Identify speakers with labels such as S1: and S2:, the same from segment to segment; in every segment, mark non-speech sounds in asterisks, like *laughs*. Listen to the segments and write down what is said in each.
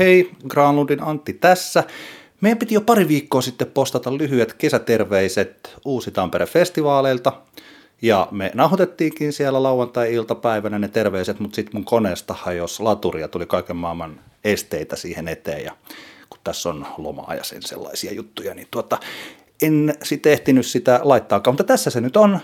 S1: Hei, Granlundin Antti tässä. Meidän piti jo pari viikkoa sitten postata lyhyet kesäterveiset Uusi Tampere-festivaaleilta. Ja me nauhoitettiinkin siellä lauantai-iltapäivänä ne terveiset, mutta sitten mun koneesta hajosi laturi ja tuli kaiken maailman esteitä siihen eteen. Ja kun tässä on lomaa ja sen sellaisia juttuja, niin tuota, en sitten ehtinyt sitä laittaakaan. Mutta tässä se nyt on.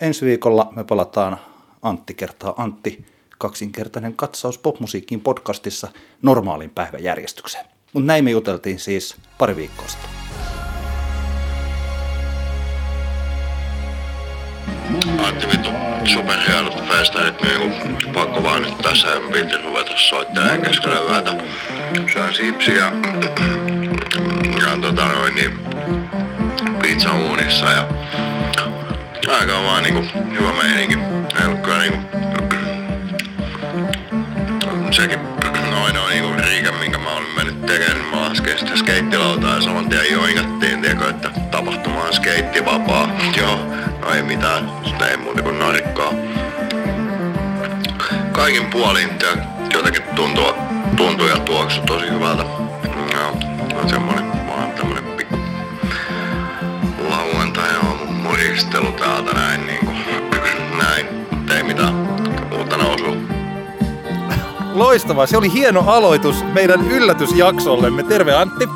S1: Ensi viikolla me palataan Antti kertaa Antti kaksinkertainen katsaus popmusiikkiin podcastissa normaalin päiväjärjestykseen. Mutta näin me juteltiin siis pari viikkoa sitten.
S2: Antti vittu superhienot festarit niinku pakko vaan nyt tässä viitti ruveta soittelemaan keskellä yötä. Syön sipsiä ja tota noin niin pizza uunissa ja aika vaan niinku hyvä meininki. Ei ollut kyllä niinku sekin ainoa niinku riike, minkä mä olin mennyt tekemään. Mä lasken sitä skeittilautaa ja saman tien joingattiin, tiedätkö, että tapahtuma on skeittivapaa. Joo, no ei mitään, sitä ei muuta kuin narikkaa. Kaikin puolin ja jotenkin tuntuu, tuntuu ja tuoksu tosi hyvältä. Joo, on semmonen vaan tämmönen pikku lauantai aamun muristelu täältä näin niinku.
S1: Loistavaa, se oli hieno aloitus meidän yllätysjaksollemme. Terve Antti,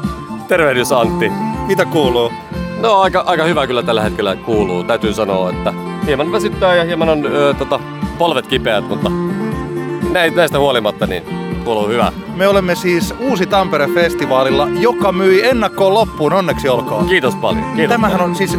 S3: Tervehdys Antti.
S1: mitä kuuluu?
S3: No aika, aika hyvä kyllä tällä hetkellä kuuluu. Täytyy sanoa, että hieman väsyttää ja hieman on ö, tota, polvet kipeät, mutta näistä huolimatta niin kuuluu hyvä.
S1: Me olemme siis Uusi Tampere-festivaalilla, joka myi ennakkoon loppuun, onneksi olkoon.
S3: Kiitos paljon. Kiitos
S1: Tämähän
S3: paljon.
S1: on siis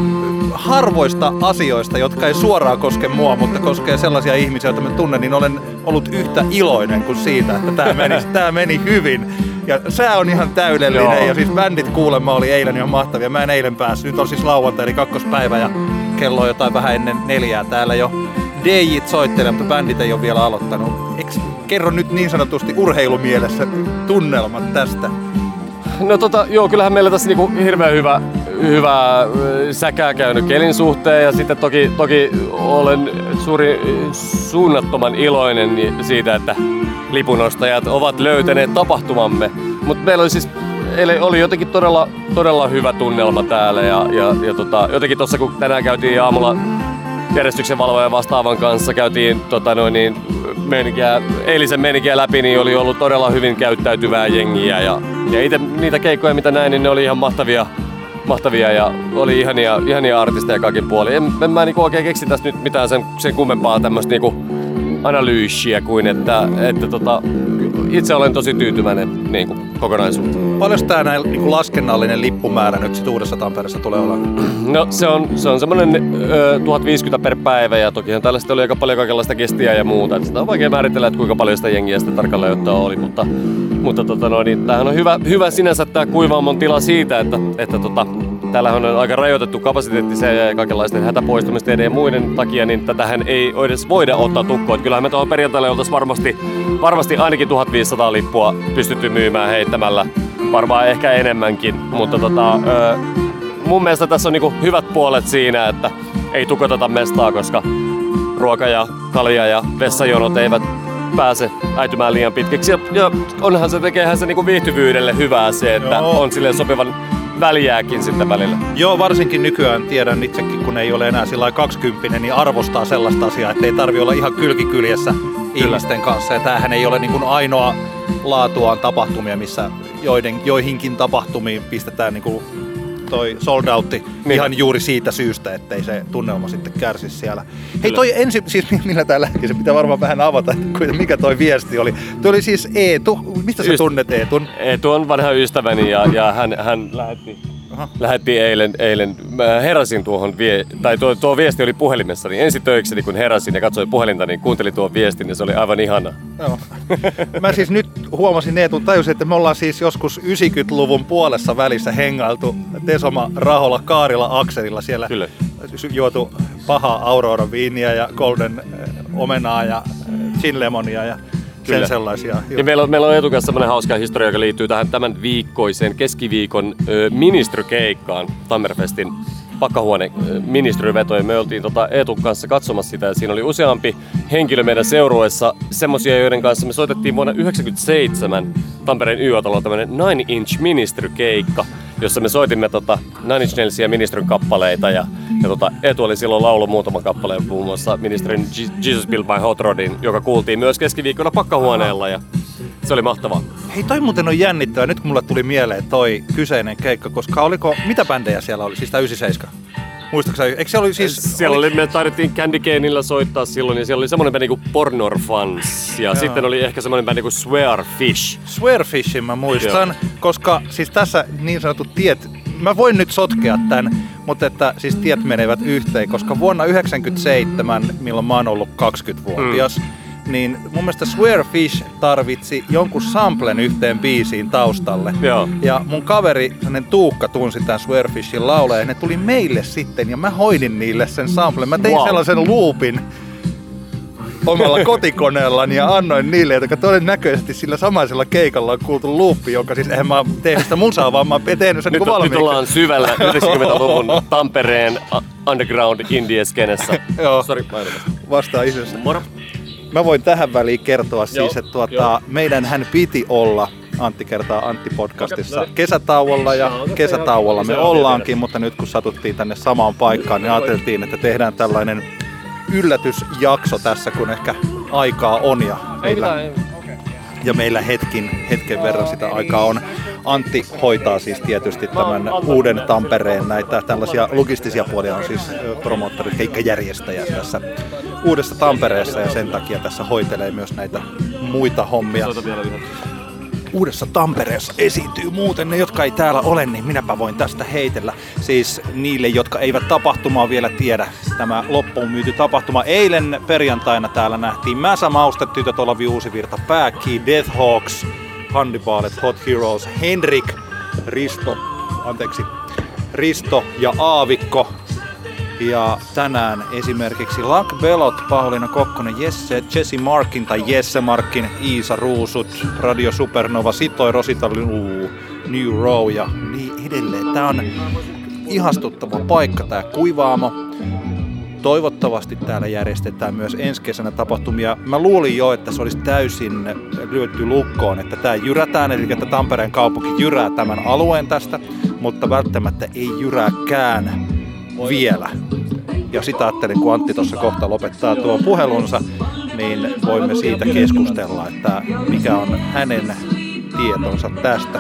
S1: harvoista asioista, jotka ei suoraan koske mua, mutta koskee sellaisia ihmisiä, joita mä tunnen, niin olen ollut yhtä iloinen kuin siitä, että tämä meni, *laughs* tämä meni hyvin. Ja sää on ihan täydellinen
S3: Joo.
S1: ja siis bändit kuulemma oli eilen ihan mahtavia. Mä en eilen päässyt. Nyt on siis lauantai eli kakkospäivä ja kello on jotain vähän ennen neljää täällä jo. DJt soittelee, mutta bändit ei ole vielä aloittanut. Eks, kerro nyt niin sanotusti urheilumielessä tunnelmat tästä.
S3: No tota, joo, kyllähän meillä tässä niinku hirveän hyvä, hyvä ö, säkää käynyt kelin suhteen ja sitten toki, toki olen suuri, suunnattoman iloinen siitä, että lipunostajat ovat löytäneet tapahtumamme. Mutta meillä oli siis eilen oli jotenkin todella, todella hyvä tunnelma täällä ja, ja, ja tota, jotenkin tuossa kun tänään käytiin aamulla järjestyksen valvojan vastaavan kanssa käytiin tota noin, niin, meininkiä, eilisen meininkiä läpi, niin oli ollut todella hyvin käyttäytyvää jengiä. Ja, ja itse niitä keikkoja, mitä näin, niin ne oli ihan mahtavia, mahtavia ja oli ihania, ihania artisteja kaikin puolin. En, en mä niinku oikein keksi tästä nyt mitään sen, sen kummempaa tämmöistä niinku analyysiä kuin että, että tota, itse olen tosi tyytyväinen niinku, kokonaisuuteen.
S1: Paljon tämä näin niin laskennallinen lippumäärä nyt sit Uudessa Tampereessa tulee olemaan?
S3: No se on, se on semmoinen ö, 1050 per päivä ja tokihan tällä sitten oli aika paljon kaikenlaista kestiä ja muuta. Sitä on vaikea määritellä, että kuinka paljon sitä jengiä sitten tarkalleen ottaen oli, mutta, mutta tota no, niin, tämähän on hyvä, hyvä sinänsä tämä kuivaamon tila siitä, että, että tota, täällähän on aika rajoitettu kapasiteetti se ja kaikenlaisten hätäpoistumisteiden ja muiden takia, niin tätähän ei edes voida ottaa tukkoon. Kyllähän me tuohon perjantaille oltaisiin varmasti, varmasti ainakin 1500 lippua pystytty myymään heittämällä, varmaan ehkä enemmänkin, mutta tota, mun mielestä tässä on niinku hyvät puolet siinä, että ei tukoteta mestaa, koska ruoka ja kalja ja vessajonot eivät pääse äitymään liian pitkiksi. Ja, ja onhan se, tekeehän se niinku viihtyvyydelle hyvää se, että
S1: Joo.
S3: on sille sopivan väliääkin sitten välillä.
S1: Joo, varsinkin nykyään tiedän itsekin, kun ei ole enää sillä 20, niin arvostaa sellaista asiaa, että ei tarvi olla ihan kylkikyljessä ihmisten kanssa. Ja tämähän ei ole niin kuin ainoa laatuaan tapahtumia, missä joiden, joihinkin tapahtumiin pistetään niin kuin toi sold outti
S3: Niin.
S1: ihan juuri siitä syystä, ettei se tunnelma sitten kärsi siellä. Hei toi ensin, siis millä tää lähti, se pitää varmaan vähän avata, että mikä toi viesti oli. Tuo oli siis Eetu, mistä sä
S3: Just-
S1: tunnet Eetun?
S3: Eetu on vanha ystäväni ja, ja hän, hän lähetti,
S1: Aha.
S3: lähetti eilen, eilen, mä heräsin tuohon, vie, tai tuo, tuo viesti oli puhelimessa, niin ensi töikseni kun heräsin ja katsoin puhelinta, niin kuuntelin tuon viestin ja se oli aivan ihana.
S1: Joo. Mä siis nyt huomasin Eetun, tajusin, että me ollaan siis joskus 90-luvun puolessa välissä hengailtu Tesoma, Rahola, Kaarila, Akselilla siellä.
S3: Kyllä.
S1: juotu paha Aurora viiniä ja Golden eh, omenaa ja eh, gin lemonia ja sen
S3: Kyllä.
S1: sellaisia.
S3: Ja meillä on, meillä on etukäs semmoinen hauska historia, joka liittyy tähän tämän viikkoisen keskiviikon ö, ministrykeikkaan Tammerfestin pakkahuone ministeriveto ja me oltiin tota Eetun kanssa katsomassa sitä ja siinä oli useampi henkilö meidän seurueessa, semmosia joiden kanssa me soitettiin vuonna 1997 Tampereen YÖ-talolla tämmönen Nine Inch Ministry-keikka, jossa me soitimme tota Nine Inch Ministerin kappaleita ja, ja tota, Eetu oli silloin laulu muutama kappale, muun muassa Ministerin Jesus Built My Hot Rodin, joka kuultiin myös keskiviikkona pakkahuoneella ja se oli mahtavaa.
S1: Hei, toi muuten on jännittävää, nyt kun mulle tuli mieleen toi kyseinen keikka, koska oliko, mitä bändejä siellä oli, siis tää 97? Muistaakseni, eikö se oli siis...
S3: Siellä oli, me taidettiin Candy Caneilla soittaa silloin ja siellä oli semmonen bändi kuin Pornorfans ja Joo. sitten oli ehkä semmonen bändi kuin Swearfish.
S1: Swearfishin mä muistan, Joo. koska siis tässä niin sanotut tiet, mä voin nyt sotkea tän, mutta että siis tiet menevät yhteen, koska vuonna 1997, milloin mä oon ollut 20-vuotias, mm niin mun mielestä Swearfish tarvitsi jonkun samplen yhteen biisiin taustalle.
S3: Joo.
S1: Ja mun kaveri, sellainen Tuukka, tunsi tämän Swearfishin laulaja, ja ne tuli meille sitten, ja mä hoidin niille sen samplen. Mä tein wow. sellaisen loopin omalla kotikoneellani ja annoin niille, jotka todennäköisesti sillä samaisella keikalla on kuultu luuppi, jonka siis eihän mä tehnyt sitä musaa, vaan mä oon tehnyt sen
S3: nyt,
S1: niin valmiiksi.
S3: Nyt ollaan syvällä 90-luvun Tampereen underground indie-skenessä.
S1: Joo, Sorry, vastaa itse Moro. Mä voin tähän väliin kertoa siis, että tuota, meidän hän piti olla Antti kertaa Antti podcastissa no kesätauolla ja kesätauolla me ollaankin, mutta nyt kun satuttiin tänne samaan paikkaan, niin ajateltiin, että tehdään tällainen yllätysjakso tässä, kun ehkä aikaa on ja meillä, ja meillä hetkin, hetken verran sitä aikaa on. Antti hoitaa siis tietysti tämän uuden Tampereen näitä tällaisia logistisia puolia on siis promottorit, keikkajärjestäjä tässä uudessa Tampereessa ja sen takia tässä hoitelee myös näitä muita hommia. Uudessa Tampereessa esiintyy muuten ne, jotka ei täällä ole, niin minäpä voin tästä heitellä. Siis niille, jotka eivät tapahtumaa vielä tiedä. Tämä loppuun myyty tapahtuma. Eilen perjantaina täällä nähtiin Mäsä Mauste, Tytöt Olavi Uusivirta, Pääkki, Deathhawks, Handibalet, Hot Heroes, Henrik, Risto, anteeksi, Risto ja Aavikko. Ja tänään esimerkiksi Luck Belot, Pauliina Kokkonen, Jesse, Jesse Markin tai Jesse Markin, Iisa Ruusut, Radio Supernova, Sitoi Rosita New Row ja niin edelleen. Tää on ihastuttava paikka tää kuivaamo. Toivottavasti täällä järjestetään myös ensi kesänä tapahtumia. Mä luulin jo, että se olisi täysin lyöty lukkoon, että tämä jyrätään, eli että Tampereen kaupunki jyrää tämän alueen tästä, mutta välttämättä ei jyrääkään vielä. Ja sitä ajattelin, kun Antti tuossa kohta lopettaa tuon puhelunsa, niin voimme siitä keskustella, että mikä on hänen tietonsa tästä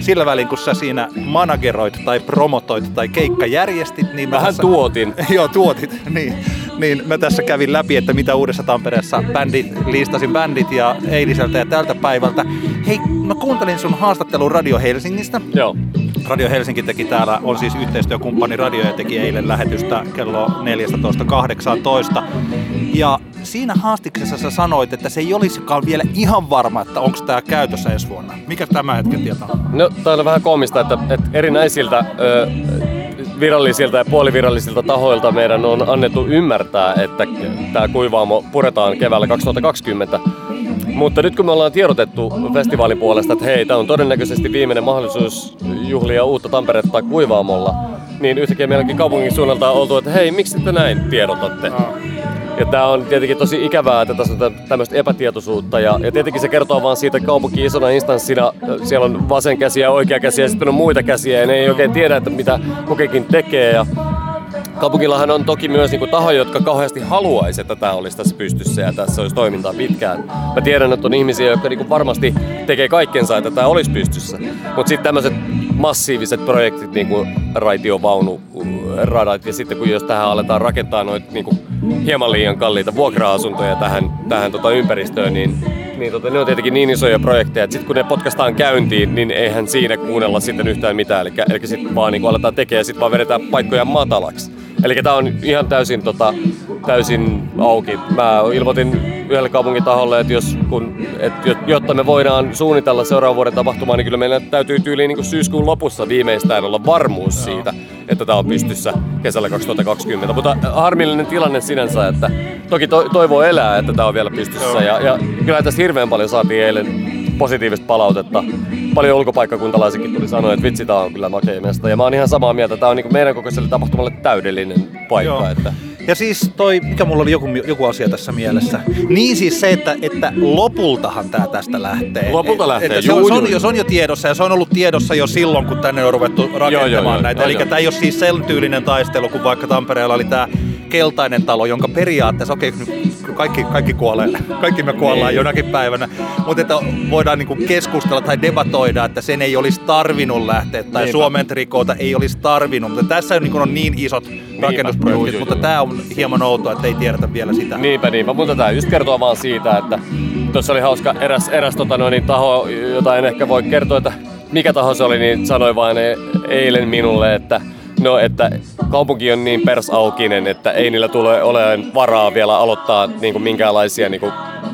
S1: sillä välin, kun sä siinä manageroit tai promotoit tai keikka järjestit, niin
S3: Vähän
S1: tässä,
S3: tuotin. *laughs*
S1: joo, tuotit, niin, niin mä tässä kävin läpi, että mitä uudessa Tampereessa bändit, listasin bändit ja eiliseltä ja tältä päivältä. Hei, mä kuuntelin sun haastattelun Radio Helsingistä.
S3: Joo.
S1: Radio Helsinki teki täällä, on siis yhteistyökumppani radio ja teki eilen lähetystä kello 14.18. Ja siinä haastiksessa sä sanoit, että se ei olisikaan vielä ihan varma, että onko tämä käytössä ensi vuonna. Mikä tämä hetken tietää?
S3: No, tämä on vähän koomista, että, että erinäisiltä ö, virallisilta ja puolivirallisilta tahoilta meidän on annettu ymmärtää, että tämä kuivaamo puretaan keväällä 2020. Mutta nyt kun me ollaan tiedotettu festivaalin puolesta, että hei, tämä on todennäköisesti viimeinen mahdollisuus juhlia uutta Tamperetta kuivaamolla, niin yhtäkkiä meilläkin kaupungin suunnalta on oltu, että hei, miksi te näin tiedotatte? Ja tämä on tietenkin tosi ikävää, että tässä on tämmöistä epätietoisuutta. Ja, ja tietenkin se kertoo vaan siitä, että kaupunki isona instanssina, siellä on vasen käsi ja oikea käsi ja sitten on muita käsiä ja ne ei oikein tiedä, että mitä kukin tekee. Ja kaupungillahan on toki myös niin kuin, tahoja, jotka kauheasti haluaisi, että tämä olisi tässä pystyssä ja tässä olisi toimintaa pitkään. Mä tiedän, että on ihmisiä, jotka niin varmasti tekee kaikkensa, että tämä olisi pystyssä. Mutta sitten tämmöiset massiiviset projektit, niin kuin raitiovaunu, radat ja sitten kun jos tähän aletaan rakentaa noita niin hieman liian kalliita vuokra-asuntoja tähän, tähän tota ympäristöön, niin, niin tota, ne on tietenkin niin isoja projekteja, että sitten kun ne potkastaan käyntiin, niin eihän siinä kuunnella sitten yhtään mitään. Eli, eli sitten vaan niin aletaan tekemään ja sitten vaan vedetään paikkoja matalaksi. Eli tämä on ihan täysin, tota, täysin auki. Mä ilmoitin yhdelle kaupungin taholle, että jos, kun, että jotta me voidaan suunnitella seuraavan vuoden tapahtumaa, niin kyllä meidän täytyy tyyliin niin syyskuun lopussa viimeistään olla varmuus siitä, että tämä on pystyssä kesällä 2020. Mutta harmillinen tilanne sinänsä, että toki to, toivoo elää, että tämä on vielä pystyssä. Ja, ja kyllä tässä hirveän paljon saatiin eilen positiivista palautetta. Paljon ulkopaikkakuntalaisikin tuli sanoa, että vitsi, tää on kyllä makea mesta. Ja mä oon ihan samaa mieltä, tää on niin meidän kokoiselle tapahtumalle täydellinen paikka.
S1: Joo.
S3: Että
S1: Ja siis toi, mikä mulla oli joku, joku asia tässä mielessä. Niin siis se, että, että lopultahan tämä tästä lähtee.
S3: Lopulta lähtee,
S1: Että se,
S3: juu,
S1: on, se,
S3: juu,
S1: on,
S3: juu.
S1: se on jo tiedossa ja se on ollut tiedossa jo silloin, kun tänne on ruvettu rakentamaan
S3: joo, joo,
S1: näitä.
S3: joo,
S1: Eli
S3: joo.
S1: tämä ei ole siis sen tyylinen taistelu, kun vaikka Tampereella oli tämä keltainen talo, jonka periaatteessa, okei, nyt kaikki, kaikki kuolee, kaikki me kuollaan
S3: Niin.
S1: jonakin päivänä, mutta että voidaan niinku keskustella tai debatoida, että sen ei olisi tarvinnut lähteä, tai
S3: Niinpä.
S1: Suomen trikoota ei olisi tarvinnut, mutta tässä niin on niin isot rakennusprojektit,
S3: Juu, juu,
S1: mutta
S3: juu.
S1: tämä on hieman outoa, että ei tiedetä vielä sitä.
S3: Niinpä, niinpä. Mutta tämä just kertoo vaan siitä, että tuossa oli hauska eräs, eräs tota noin, niin taho, jota en ehkä voi kertoa, että mikä taho se oli, niin sanoi vain e- eilen minulle, että No, että kaupunki on niin persaukinen, että ei niillä tule olemaan varaa vielä aloittaa niin kuin minkäänlaisia niin kuin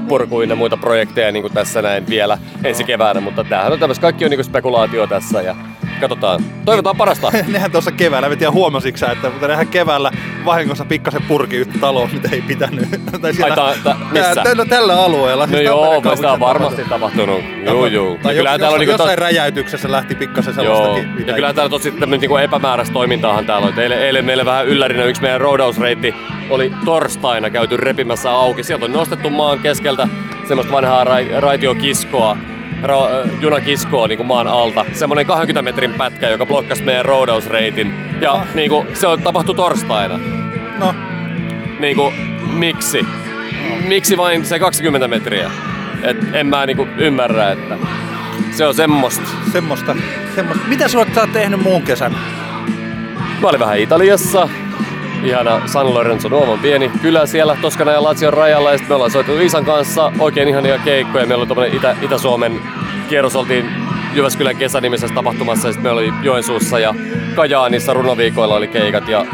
S3: purkuja ja muita projekteja niin kuin tässä näin vielä ensi keväänä, mutta tämähän on tämmöistä, kaikki on niin kuin spekulaatio tässä ja katsotaan. Toivotaan parasta. *laughs*
S1: Nehän tuossa keväällä, en tiedä huomasitko sä, että mutta nehän keväällä vahingossa pikkasen purki yhtä taloa, mitä ei pitänyt. *laughs* tai siellä,
S3: Ai, ta- ta- missä?
S1: Tää, tällä, tällä alueella.
S3: No
S1: siis
S3: joo,
S1: Tampereen
S3: sitä on varmasti tapahtunut. Juu, juu.
S1: Tai
S3: Ja kyllähän täällä on
S1: jossain, räjäytyksessä lähti pikkasen
S3: Joo,
S1: sellaistakin. mitä
S3: ja kyllä täällä tosi tämmöinen niinku epämääräistä toimintaahan täällä on. Eilen, eilen meille vähän yllärinä yksi meidän roadausreitti oli torstaina käyty repimässä auki. Sieltä on nostettu maan keskeltä semmoista vanhaa ra- raitiokiskoa, ra- junakiskoa niin maan alta. Semmoinen 20 metrin pätkä, joka blokkasi meidän roadausreitin. Ja
S1: Ah.
S3: niinku, se on tapahtu torstaina.
S1: No,
S3: Niinku, miksi? Miksi vain se 20 metriä? Et en mä niinku ymmärrä, että se on semmoista.
S1: semmoista. semmoista. Mitä sä oot tehnyt muun kesän?
S3: Mä olin vähän Italiassa. Ihana San Lorenzo Nuovon pieni kylä siellä Toskana ja Lazion rajalla. Ja sit me ollaan soitettu Isan kanssa oikein ihania keikkoja. Meillä oli tommonen Itä- Itä-Suomen kierros. Oltiin Jyväskylän kesänimisessä tapahtumassa. Ja sit meillä oli Joensuussa ja Kajaanissa runoviikoilla oli keikat. Ja,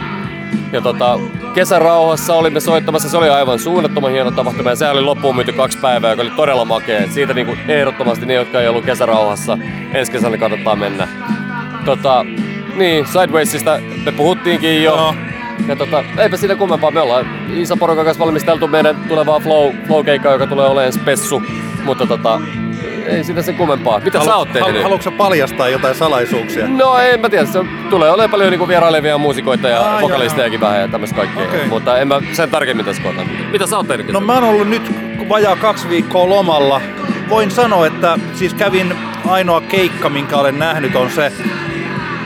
S3: ja tota, kesärauhassa olimme soittamassa. Se oli aivan suunnattoman hieno tapahtuma. Ja se oli loppuun myyty kaksi päivää, joka oli todella makea. Et Siitä niinku ehdottomasti ne, jotka ei ollut kesärauhassa, ensi kesänä kannattaa mennä. Tota, niin, Sidewaysista me puhuttiinkin jo.
S1: Joo.
S3: Ja tota, eipä siinä kummempaa. Me ollaan Iisa porukan kanssa valmisteltu meidän tulevaa flow, flow-keikkaa, joka tulee olemaan spessu. Mutta tota, ei siinä sen kummempaa. Mitä sä oot tehnyt?
S1: haluatko sä paljastaa jotain salaisuuksia?
S3: No en mä tiedä, se tulee olemaan paljon niinku vierailevia muusikoita ja
S1: Aa,
S3: vokalistejakin vähän ja tämmöistä kaikkea.
S1: Okei.
S3: Mutta en mä sen tarkemmin tässä kohtaa. Mitä sä oot tehnyt?
S1: No mä oon ollut nyt vajaa kaksi viikkoa lomalla. Voin sanoa, että siis kävin ainoa keikka, minkä olen nähnyt, on se,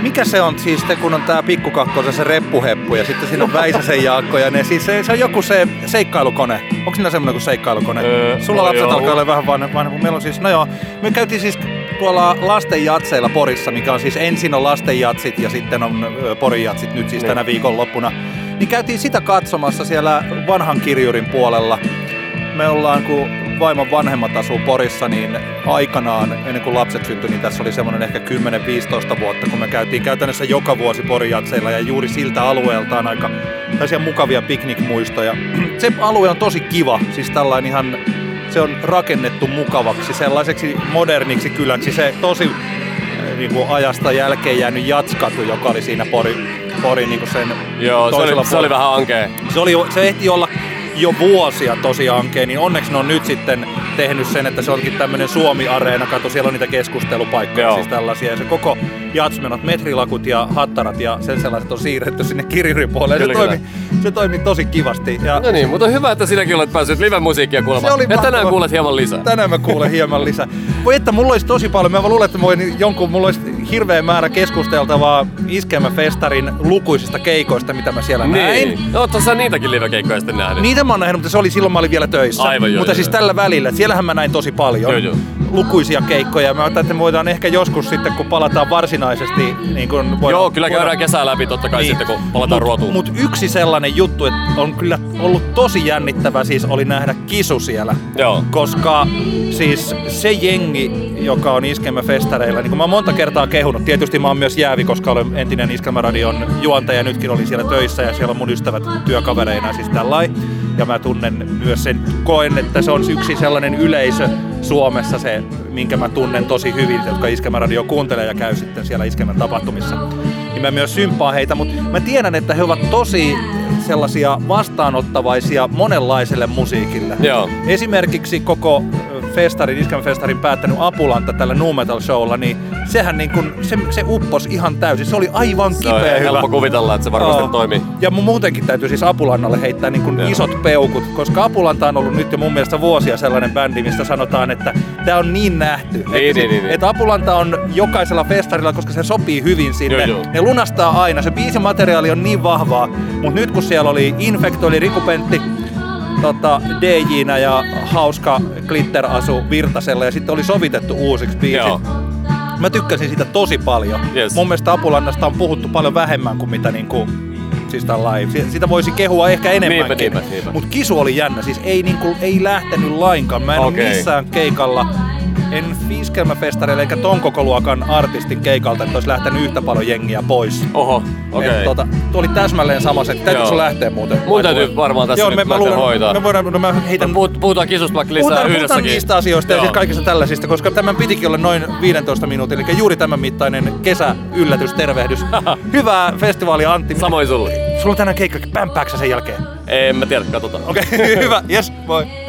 S1: mikä se on siis, te, kun on tää pikkukakko, se reppuheppu ja sitten siinä on Väisäsen Jaakko ja ne, siis se, se on joku se seikkailukone. Onko siinä semmoinen kuin seikkailukone?
S3: Öö,
S1: Sulla
S3: no
S1: lapset
S3: joo.
S1: alkaa olla vähän vanha, vanha. Meillä on siis, no joo, me käytiin siis tuolla lastenjatseilla Porissa, mikä on siis ensin on lastenjatsit ja sitten on Porijatsit nyt siis
S3: Niin.
S1: tänä viikonloppuna. Niin käytiin sitä katsomassa siellä vanhan kirjurin puolella. Me ollaan, kun vaimon vanhemmat asuu Porissa, niin aikanaan, ennen kuin lapset syntyi, niin tässä oli semmoinen ehkä 10-15 vuotta, kun me käytiin käytännössä joka vuosi Porijatseilla ja juuri siltä alueelta on aika tällaisia mukavia piknikmuistoja. *clears throat* Se alue on tosi kiva, siis tällainen ihan, se on rakennettu mukavaksi, sellaiseksi moderniksi kyläksi. Se tosi eh, niin kuin ajasta jälkeen jäänyt Jatskatu, joka oli siinä Pori, Pori niin kuin sen
S3: Joo, se oli, se oli vähän ankea.
S1: se, oli, se ehti olla jo vuosia tosi ankeen, niin onneksi ne on nyt sitten tehnyt sen, että se onkin tämmöinen Suomi-areena, kato siellä on niitä keskustelupaikkoja,
S3: Joo.
S1: siis tällaisia, ja se koko jatsmenot, metrilakut ja hattarat ja sen sellaiset on siirretty sinne kirjurin puolelle, se
S3: Kyllä,
S1: toimi, se toimi tosi kivasti, ja
S3: No niin, mutta hyvä, että sinäkin olet päässyt live-musiikkia
S1: Se
S3: kuulemaan.
S1: oli
S3: Ja tänään
S1: mahtavaa.
S3: kuulet hieman lisää.
S1: tänään mä kuulen hieman lisää. Voi että mulla olisi tosi paljon, mä vaan luulen, että mä voin jonkun, mulla olisi hirveä määrä keskusteltavaa Iskelmäfestarin lukuisista keikoista, mitä mä siellä näin.
S3: Niin. No, sä niitäkin live-keikkoja sitten nähnyt.
S1: Niitä mä oon nähnyt, mutta se oli silloin mä olin vielä töissä.
S3: Aivan, joo,
S1: mutta
S3: joo,
S1: siis
S3: joo.
S1: tällä välillä, että siellähän mä näin tosi paljon.
S3: Joo, joo.
S1: Lukuisia keikkoja. Mä ajattelin, että me voidaan ehkä joskus sitten, kun palataan varsinaisesti, niin kun voidaan,
S3: Joo, kyllä käydään kesää läpi totta kai sitten, kun palataan ruotuun.
S1: Mutta yksi sellainen juttu, että on kyllä ollut tosi jännittävä siis oli nähdä kisu siellä.
S3: Joo.
S1: Koska siis se jengi, joka on Iskelmäfestareilla, niin kuin mä oon monta kertaa kehunut, tietysti mä oon myös jäävi, koska olen entinen Iskelmäradion juontaja, nytkin olin siellä töissä ja siellä on mun ystävät työkavereina siis tällainen. Ja mä tunnen myös sen, koen, että se on yksi sellainen yleisö Suomessa se, minkä mä tunnen tosi hyvin, jotka Iskelmäradio kuuntelee ja käy sitten siellä Iskelmän tapahtumissa. Niin mä myös symppaan heitä, mutta mä tiedän, että he ovat tosi sellaisia vastaanottavaisia monenlaiselle musiikille.
S3: Joo.
S1: Esimerkiksi koko festarin, iskelmäfestarin päättänyt Apulanta tällä Nu Metal Showlla, niin sehän niin kuin, se, se uppos ihan täysin. Se oli aivan
S3: Se on
S1: kipeä hyvä.
S3: helppo kuvitella, että se varmasti
S1: Joo.
S3: toimii.
S1: Ja mun muutenkin täytyy siis Apulannalle heittää niin kuin
S3: Joo.
S1: isot peukut, koska Apulanta on ollut nyt jo mun mielestä vuosia sellainen bändi, mistä sanotaan, että tämä on niin nähty. että,
S3: niin, niin, niin.
S1: että Apulanta on jokaisella festarilla, koska se sopii hyvin sinne.
S3: Joo, joo.
S1: Ne lunastaa aina, se biisimateriaali on niin vahvaa, mutta nyt kun siellä oli Infecto, eli Riku Pentti, tota, DJnä ja hauska glitter-asu Virtasella ja sitten oli sovitettu uusiksi biisit.
S3: Joo.
S1: Mä tykkäsin siitä tosi paljon.
S3: Yes.
S1: Mun mielestä Apulannasta on puhuttu paljon vähemmän kuin mitä niinku, siis live. Si- Sitä voisi kehua ehkä enemmänkin.
S3: Niinpä, niinpä, niinpä.
S1: Mut kisu oli jännä, siis ei, niinku, ei lähtenyt lainkaan. Mä en okay. missään keikalla, en Fiskelmäfestareilla eikä ton koko luokan artistin keikalta, että olisi lähtenyt yhtä paljon jengiä pois.
S3: Oho, okei.
S1: Et, tota, tuo oli täsmälleen sama se. Täytyykö sun lähteä muuten?
S3: Mun täytyy varmaan tässä
S1: Joo,
S3: nyt
S1: me, mä luulen,
S3: hoitaa.
S1: me voidaan, no mä heitän
S3: Puhut- Puhutaan kisusta vaikka lisää
S1: Puhutaan, puhutaan
S3: yhdessäkin.
S1: niistä asioista ja
S3: Joo.
S1: siis kaikista tällaisista, koska tämän pitikin olla noin 15 minuutin, eli juuri tämän mittainen kesäyllätys, tervehdys. *laughs* Hyvää festivaalia Antti.
S3: Samoin sulle.
S1: Sulla on tänään keikka, pämpääksä sen jälkeen?
S3: En mä tiedä, katsotaan.
S1: Okei, okay, *laughs* hyvä, yes, moi.